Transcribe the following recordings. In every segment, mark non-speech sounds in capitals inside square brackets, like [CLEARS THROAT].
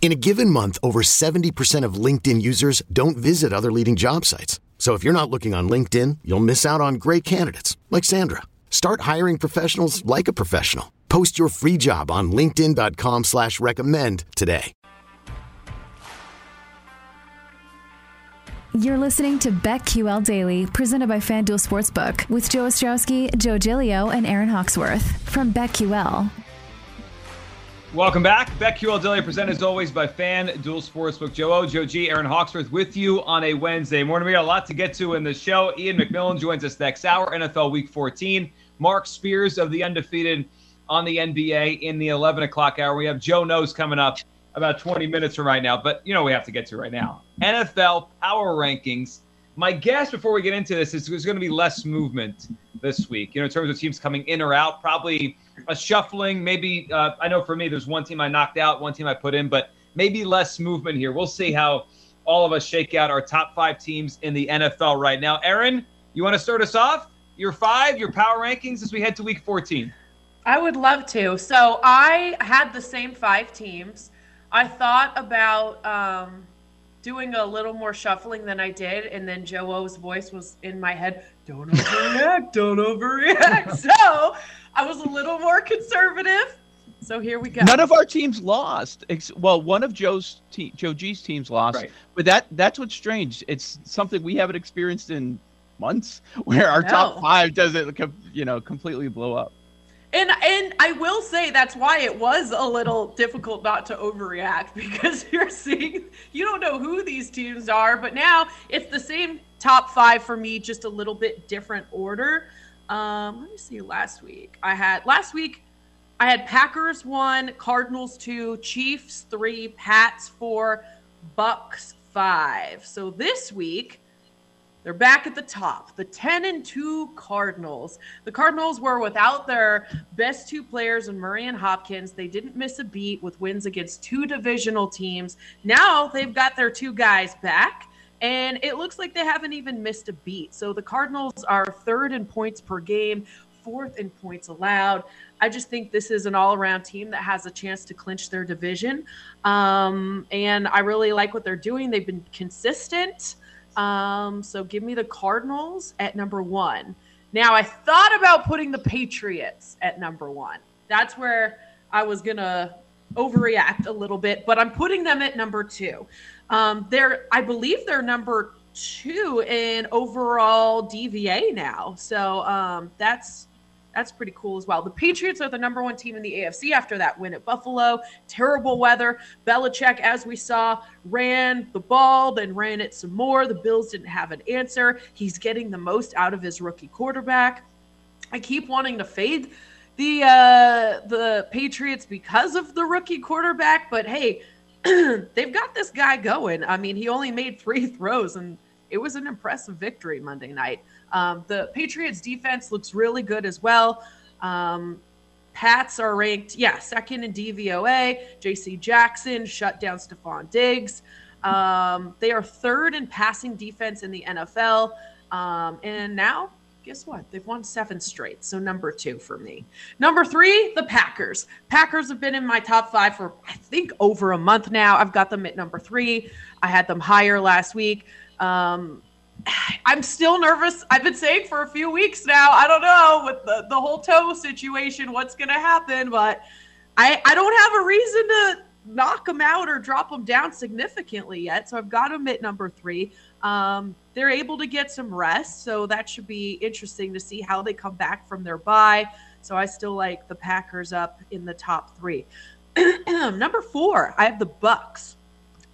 In a given month, over 70% of LinkedIn users don't visit other leading job sites. So if you're not looking on LinkedIn, you'll miss out on great candidates like Sandra. Start hiring professionals like a professional. Post your free job on LinkedIn.com slash recommend today. You're listening to BetQL Daily, presented by FanDuel Sportsbook, with Joe Ostrowski, Joe Giglio, and Aaron Hawksworth from BetQL. Welcome back. BetQL Daily, presented as always by FanDuel Sportsbook. Joe O, Joe G, Aaron Hawksworth with you on a Wednesday morning. We got a lot to get to in the show. Ian McMillan joins us next hour, NFL Week 14. Marc Spears of the Undefeated on the NBA in the 11 o'clock hour. We have Joe Knows coming up about 20 minutes from right now, but you know we have to get to right now. NFL power rankings. My guess before we get into this is there's going to be less movement this week. You know, in terms of teams coming in or out, probably a shuffling. Maybe uh, I know for me, there's one team I knocked out, one team I put in, but maybe less movement here. We'll see how all of us shake out our top five teams in the NFL right now. Aaron, you want to start us off? Your five, your power rankings as we head to Week 14. I would love to. So I had the same five teams. I thought about um, doing a little more shuffling than I did, and then Joe O's voice was in my head. Don't overreact. don't overreact. [LAUGHS] so I was a little more conservative. So here we go. None of our teams lost. Well, one of Joe's te- Joe G's teams lost, right. but that that's what's strange. It's something we haven't experienced in months, [LAUGHS] where our top five doesn't, you know, completely blow up. And and I will say that's why it was a little difficult not to overreact because [LAUGHS] you're seeing you don't know who these teams are, but now it's the same top five for me, just a little bit different order. Um, let me see. Last week I had last week I had Packers one, Cardinals two, Chiefs three, Pats four, Bucs five. So this week they're back at the top. The 10 and 2 Cardinals. The Cardinals were without their best two players in Murray and Hopkins. They didn't miss a beat with wins against two divisional teams. Now they've got their two guys back. And it looks like they haven't even missed a beat. So the Cardinals are third in points per game, fourth in points allowed. I just think this is an all around team that has a chance to clinch their division. Um, and I really like what they're doing. They've been consistent. Um, so give me the Cardinals at number one. Now I thought about putting the Patriots at number one. That's where I was gonna overreact a little bit, but I'm putting them at number two. Um, they're, I believe they're number two in overall DVOA now. So um, that's that's pretty cool as well. The Patriots are the number one team in the AFC after that win at Buffalo. Terrible weather. Belichick, as we saw, ran the ball, then ran it some more. The Bills didn't have an answer. He's getting the most out of his rookie quarterback. I keep wanting to fade the uh, the Patriots because of the rookie quarterback, but hey, [CLEARS THROAT] they've got this guy going. I mean, he only made three [LAUGHS] throws, and it was an impressive victory Monday night. Um, the Patriots defense looks really good as well. Um, Pats are ranked, yeah, second in DVOA. JC Jackson shut down Stefon Diggs. Um, they are third in passing defense in the NFL. Um, and now, guess what? They've won seven straight. So, number two for me. Number three, the Packers. Packers have been in my top five for, I think, over a month now. I've got them at number three. I had them higher last week. Um, [SIGHS] I'm still nervous. I've been saying for a few weeks now. I don't know with the, the whole toe situation, what's going to happen, but I, I don't have a reason to knock them out or drop them down significantly yet. So I've got them at number three. Um, they're able to get some rest. So that should be interesting to see how they come back from their bye. So I still like the Packers up in the top three. [CLEARS THROAT] Number four, I have the Bucs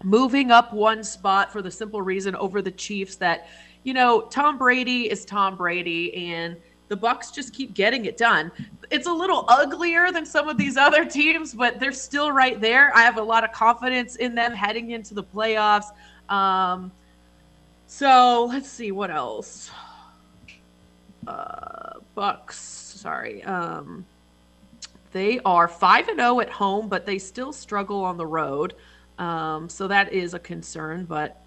moving up one spot for the simple reason over the Chiefs that, you know, Tom Brady is Tom Brady and the Bucs just keep getting it done. It's a little uglier than some of these other teams, but they're still right there. I have a lot of confidence in them heading into the playoffs. Um, so let's see what else. Uh, Bucs, sorry. Um, they are five and zero oh at home, but they still struggle on the road. Um, so that is a concern, but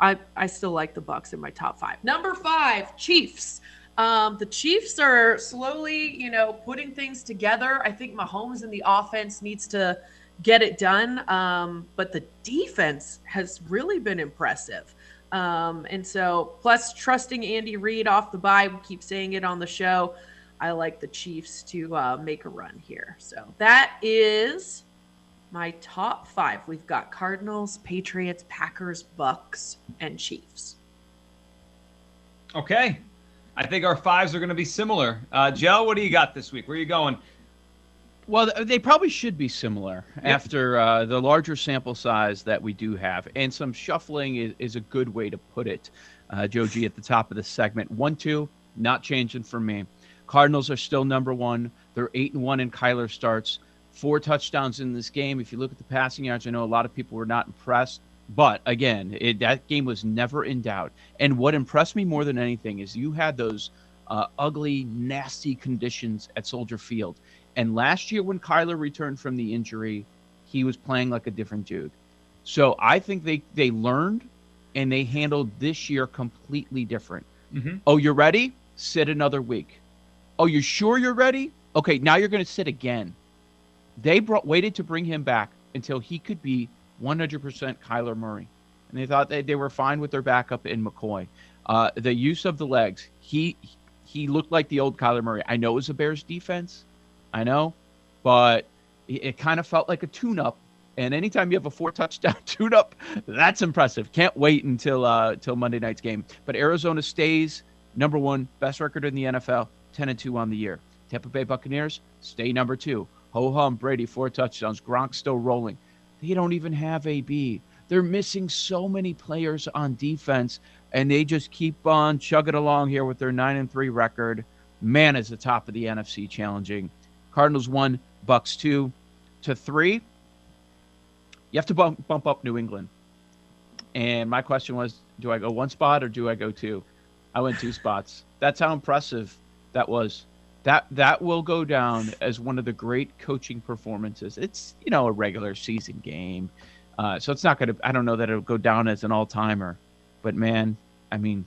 I I still like the Bucs in my top five. Number five, Chiefs. Um, the Chiefs are slowly, you know, putting things together. I think Mahomes in the offense needs to get it done, um, but the defense has really been impressive. Um, and so, plus trusting Andy Reid off the bye, we keep saying it on the show. I like the Chiefs to uh, make a run here. So that is my top five. We've got Cardinals, Patriots, Packers, Bucs, and Chiefs. Okay. I think our fives are going to be similar. Uh, Joe, what do you got this week? Where are you going? Well, they probably should be similar yep. after uh, the larger sample size that we do have. And some shuffling is, is a good way to put it. Uh, Joe G at the top of the segment. 1 2, not changing for me. Cardinals are still number one. They're 8 and 1 in Kyler starts. Four touchdowns in this game. If you look at the passing yards, I know a lot of people were not impressed. But again, it, that game was never in doubt. And what impressed me more than anything is you had those uh, ugly, nasty conditions at Soldier Field. And last year, when Kyler returned from the injury, he was playing like a different dude. So I think they they learned and they handled this year completely different. Mm-hmm. Oh, you're ready? Sit another week. Oh, you're sure you're ready? Okay, now you're going to sit again. They brought, waited to bring him back until he could be 100% Kyler Murray. And they thought they, they were fine with their backup in McCoy. Uh, the use of the legs, he he looked like the old Kyler Murray. I know it was a Bears defense, I know, but it, it kind of felt like a tune-up. And anytime you have a four touchdown [LAUGHS] tune-up, that's impressive. Can't wait until uh, until Monday night's game. But Arizona stays number one, best record in the NFL, ten and two on the year. Tampa Bay Buccaneers stay number two. Ho hum Brady four touchdowns. Gronk still rolling. They don't even have AB. They're missing so many players on defense, and they just keep on chugging along here with their nine and three record. Man, is the top of the NFC challenging. Cardinals one, Bucs two, to three. You have to bump bump up New England. And my question was, do I go one spot or do I go two? I went two [LAUGHS] spots. That's how impressive that was that that will go down as one of the great coaching performances. It's you know a regular season game, uh, so it's not going to. I don't know that it'll go down as an all timer, but man, I mean,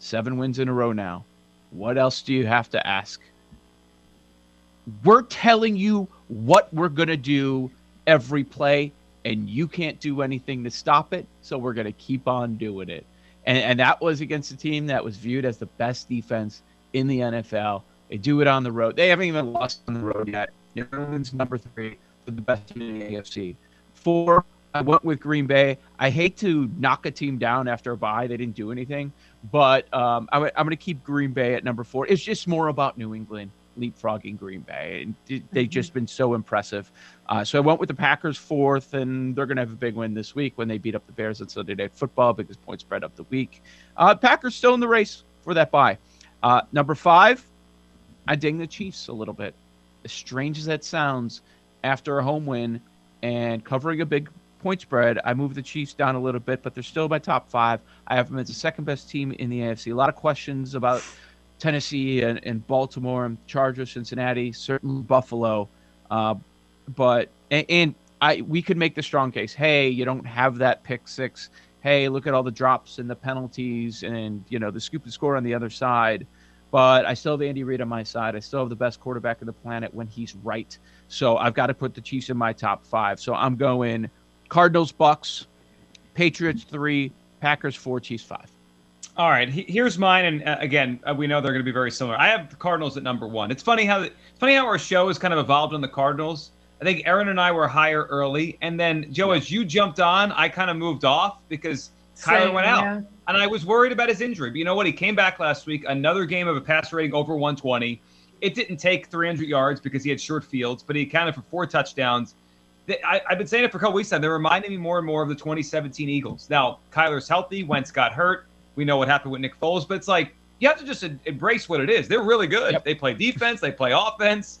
seven wins in a row now. What else do you have to ask? We're telling you what we're going to do every play, and you can't do anything to stop it. So we're going to keep on doing it. And, and that was against a team that was viewed as the best defense in the NFL they do it on the road. They haven't even lost on the road yet. New England's number three for the best team in the AFC. Four, I went with Green Bay. I hate to knock a team down after a bye. They didn't do anything, but um, I'm, I'm going to keep Green Bay at number four. It's just more about New England leapfrogging Green Bay. and They've mm-hmm. just been so impressive. Uh, so I went with the Packers fourth, and they're going to have a big win this week when they beat up the Bears on Sunday Night Football, biggest point spread of the week. Uh, Packers still in the race for that bye. Uh, number five, I ding the Chiefs a little bit. As strange as that sounds, after a home win and covering a big point spread, I move the Chiefs down a little bit, but they're still my top five. I have them as the second best team in the AFC. A lot of questions about Tennessee and, and Baltimore and Chargers, Cincinnati, certainly Buffalo. Uh, but and, and I we could make the strong case. Hey, you don't have that pick six. Hey, look at all the drops and the penalties and you know the scoop and score on the other side. But I still have Andy Reid on my side. I still have the best quarterback on the planet when he's right. So I've got to put the Chiefs in my top five. So I'm going Cardinals, Bucs, Patriots three, Packers four, Chiefs five. All right, here's mine, and uh, again, uh, we know they're going to be very similar. I have the Cardinals at number one. It's funny how it's funny how our show has kind of evolved on the Cardinals. I think Aaron and I were higher early, and then Joe, as you jumped on, I kind of moved off because Kyler went out. Yeah. And I was worried about his injury. But you know what? He came back last week, another game of a passer rating over 120. It didn't take 300 yards because he had short fields, but he accounted for four touchdowns. I, have been saying it for a couple weeks now. They're reminding me more and more of the 2017 Eagles. Now, Kyler's healthy. Wentz got hurt. We know what happened with Nick Foles, but it's like you have to just embrace what it is. They're really good. Yep. They play defense. They play offense.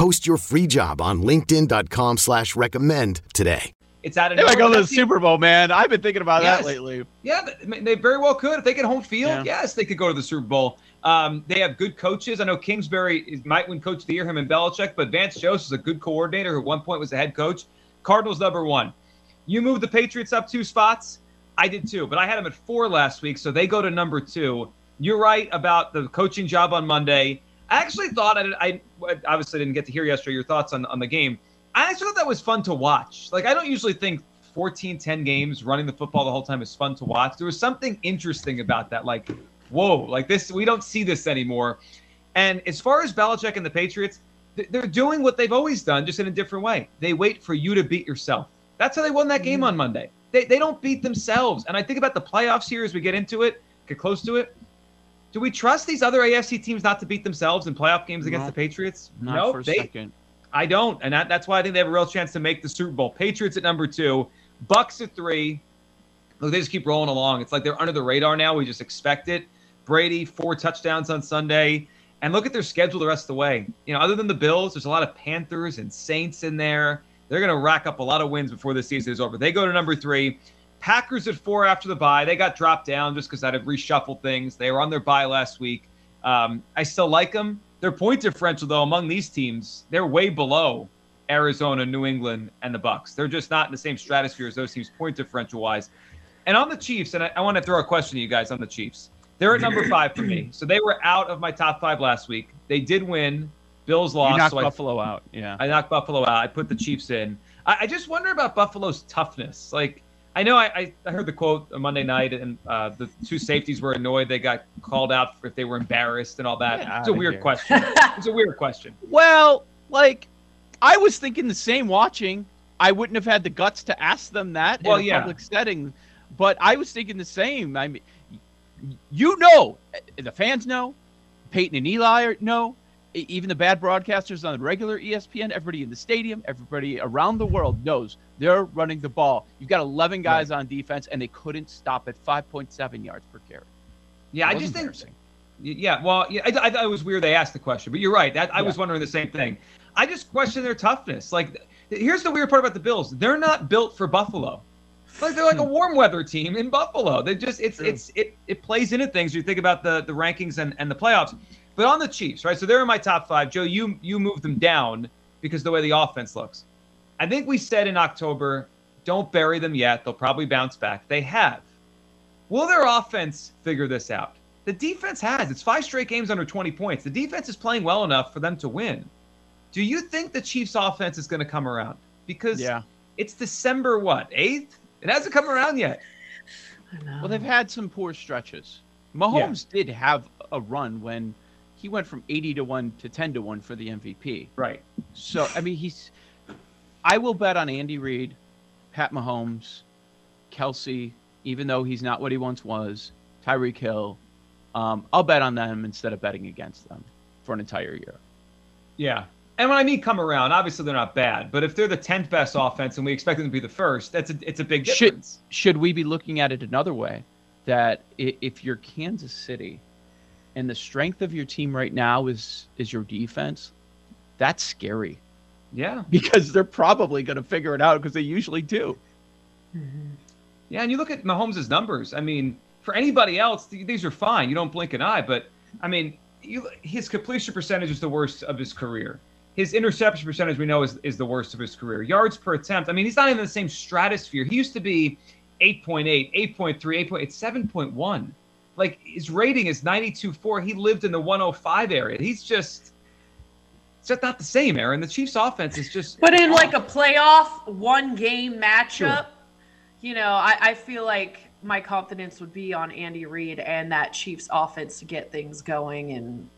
Post your free job on linkedin.com slash recommend today. It's out of They might go to the Super Bowl, man. I've been thinking about yes. that lately. Yeah, they very well could. If they get home field, yeah. yes, they could go to the Super Bowl. Um, they have good coaches. I know Kingsbury might win Coach of the Year, him and Belichick, but Vance Joseph is a good coordinator who at one point was the head coach. Cardinals number one. You moved the Patriots up two spots. I did too, but I had them at four last week, so they go to number two. You're right about the coaching job on Monday. I actually thought I, I obviously didn't get to hear yesterday your thoughts on, on the game. I actually thought that was fun to watch. Like I don't usually think 14, 10 games running the football the whole time is fun to watch. There was something interesting about that. Like, whoa, like this, we don't see this anymore. And as far as Belichick and the Patriots, they're doing what they've always done, just in a different way. They wait for you to beat yourself. That's how they won that game mm-hmm. on Monday. They, they don't beat themselves. And I think about the playoffs here as we get into it, get close to it. Do we trust these other AFC teams not to beat themselves in playoff games against the Patriots? no, they, second. I don't, and that, that's why I think they have a real chance to make the Super Bowl. Patriots at number two, Bucs at three. Look, they just keep rolling along. It's like they're under the radar now. We just expect it. Brady four touchdowns on Sunday, and look at their schedule the rest of the way. You know, other than the Bills, there's a lot of Panthers and Saints in there. They're going to rack up a lot of wins before the season is over. They go to number three. Packers at four after the bye. They got dropped down just because I'd have reshuffled things. They were on their bye last week. Um, I still like them. Their point differential, though, among these teams, they're way below Arizona, New England, and the Bucs. They're just not in the same stratosphere as those teams, point differential wise. And on the Chiefs, and I, I want to throw a question to you guys on the Chiefs. They're at number five for me. [CLEARS THROAT] So they were out of my top five last week. They did win. Bills lost. You knocked so Buffalo I, out. Yeah. I knocked Buffalo out. I put the Chiefs in. I, I just wonder about Buffalo's toughness. Like, I know I, I heard the quote Monday night, and uh, the two safeties were annoyed they got called out if they were embarrassed and all that. Yeah, it's a weird here. question. it's a weird question. [LAUGHS] Well, like, I was thinking the same watching. I wouldn't have had the guts to ask them that well, in a yeah. public setting, but I was thinking the same. I mean, you know, the fans know, Peyton and Eli know, even the bad broadcasters on the regular ESPN, everybody in the stadium, everybody around the world knows they're running the ball. You've got 11 guys right. on defense, and they couldn't stop at 5.7 yards per carry. Yeah, I just think. Yeah, well, yeah, I, I, thought it was weird they asked the question, but you're right. That, I yeah. was wondering the same thing. I just question their toughness. Like, here's the weird part about the Bills: they're not built for Buffalo. Like they're like a hmm. warm weather team in Buffalo. They just it's True. it's it it plays into things. You think about the the rankings and and the playoffs. But on the Chiefs, right? So they're in my top five. Joe, you you moved them down because the way the offense looks. I think we said in October, don't bury them yet. They'll probably bounce back. They have. Will their offense figure this out? The defense has. It's five straight games under 20 points. The defense is playing well enough for them to win. Do you think the Chiefs offense is going to come around? Because yeah. it's December what, 8th? It hasn't come around yet. Well, they've had some poor stretches. Mahomes yeah. did have a run when he went from 80 to 1 to 10 to 1 for the MVP. Right. So, I mean, he's. I will bet on Andy Reid, Pat Mahomes, Kelce, even though he's not what he once was, Tyreek Hill, um, I'll bet on them instead of betting against them for an entire year. Yeah. And when I mean come around, obviously they're not bad, but if they're the 10th best offense and we expect them to be the first, that's a, it's a big difference. Should, should we be looking at it another way? That if you're Kansas City and the strength of your team right now is is your defense, that's scary. Yeah. Because they're probably going to figure it out because they usually do. Mm-hmm. Yeah, and you look at Mahomes' numbers. I mean, for anybody else, these are fine. You don't blink an eye, but I mean, you, his completion percentage is the worst of his career. His interception percentage, we know, is, is the worst of his career. Yards per attempt, I mean, he's not even in the same stratosphere. He used to be 8.8, 8.3, 8. It's 7.1. Like his rating is 92.4. He lived in the 105 area. He's just it's just not the same, Aaron. The Chiefs' offense is just. But in like a playoff one game matchup, sure. you know, I, I feel like my confidence would be on Andy Reid and that Chiefs offense to get things going and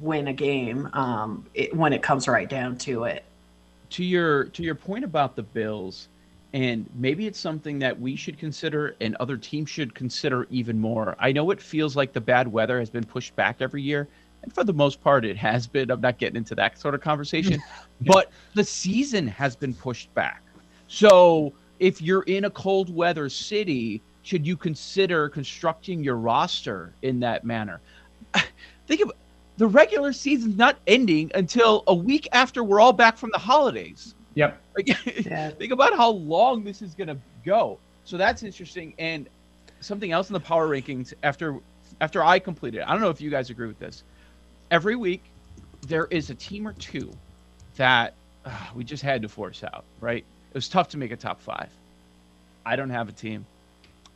win a game um, it, when it comes right down to it. To your to your point about the Bills, and maybe it's something that we should consider and other teams should consider even more. I know it feels like the bad weather has been pushed back every year, and for the most part, it has been. I'm not getting into that sort of conversation, [LAUGHS] but the season has been pushed back. So if you're in a cold weather city, should you consider constructing your roster in that manner? [SIGHS] Think of the regular season's not ending until a week after we're all back from the holidays. Yep. yeah. [LAUGHS] Think about how long this is going to go. So that's interesting. And something else in the power rankings after after I completed it, I don't know if you guys agree with this. Every week there is a team or two that uh, we just had to force out, right? It was tough to make a top five. I don't have a team.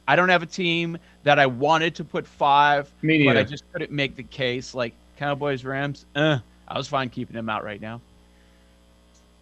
I don't have a team that I wanted to put five, Me but I just couldn't make the case. Like Cowboys, Rams, uh, I was fine keeping them out right now.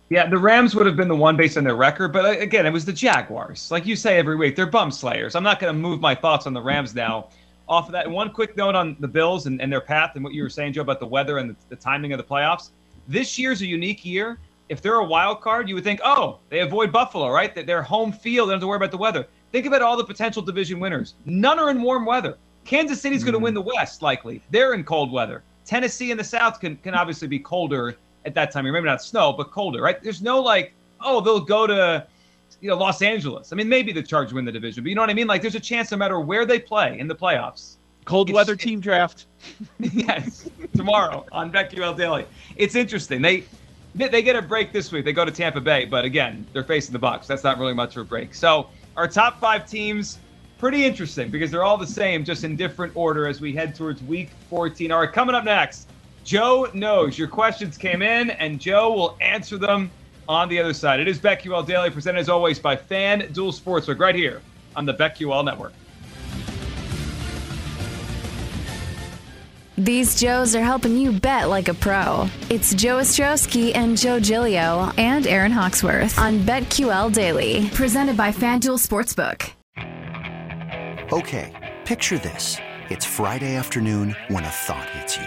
Yeah, the Rams would have been the one based on their record, but uh, again, it was the Jaguars. Like you say every week, they're bum slayers. I'm not going to move my thoughts on the Rams now off of that. And one quick note on the Bills and, and their path and what you were saying, Joe, about the weather and the, the timing of the playoffs. This year's a unique year. If they're a wild card, you would think, oh, they avoid Buffalo, right? That they're home field, they don't have to worry about the weather. Think about all the potential division winners. None are in warm weather. Kansas City's mm. going to win the West, likely. They're in cold weather. Tennessee in the South can, can obviously be colder at that time. Maybe not snow, but colder, right? There's no like, oh, they'll go to, you know, Los Angeles. I mean, maybe the Chargers win the division, but you know what I mean? Like, there's a chance no matter where they play in the playoffs. Cold weather team draft. [LAUGHS] [LAUGHS] yes, tomorrow on BetQL Daily. It's interesting. They they get a break this week. They go to Tampa Bay, but again, they're facing the Bucs. That's not really much of a break. So our top five teams, pretty interesting because they're all the same, just in different order as we head towards Week 14. All right, coming up next, Joe knows your questions came in, and Joe will answer them on the other side. It is BetQL Daily, presented as always by FanDuel Sportsbook, right here on the BetQL Network. These Joes are helping you bet like a pro. It's Joe Ostrowski and Joe Giglio and Aaron Hawksworth on BetQL Daily, presented by FanDuel Sportsbook. Okay, picture this. It's Friday afternoon when a thought hits you.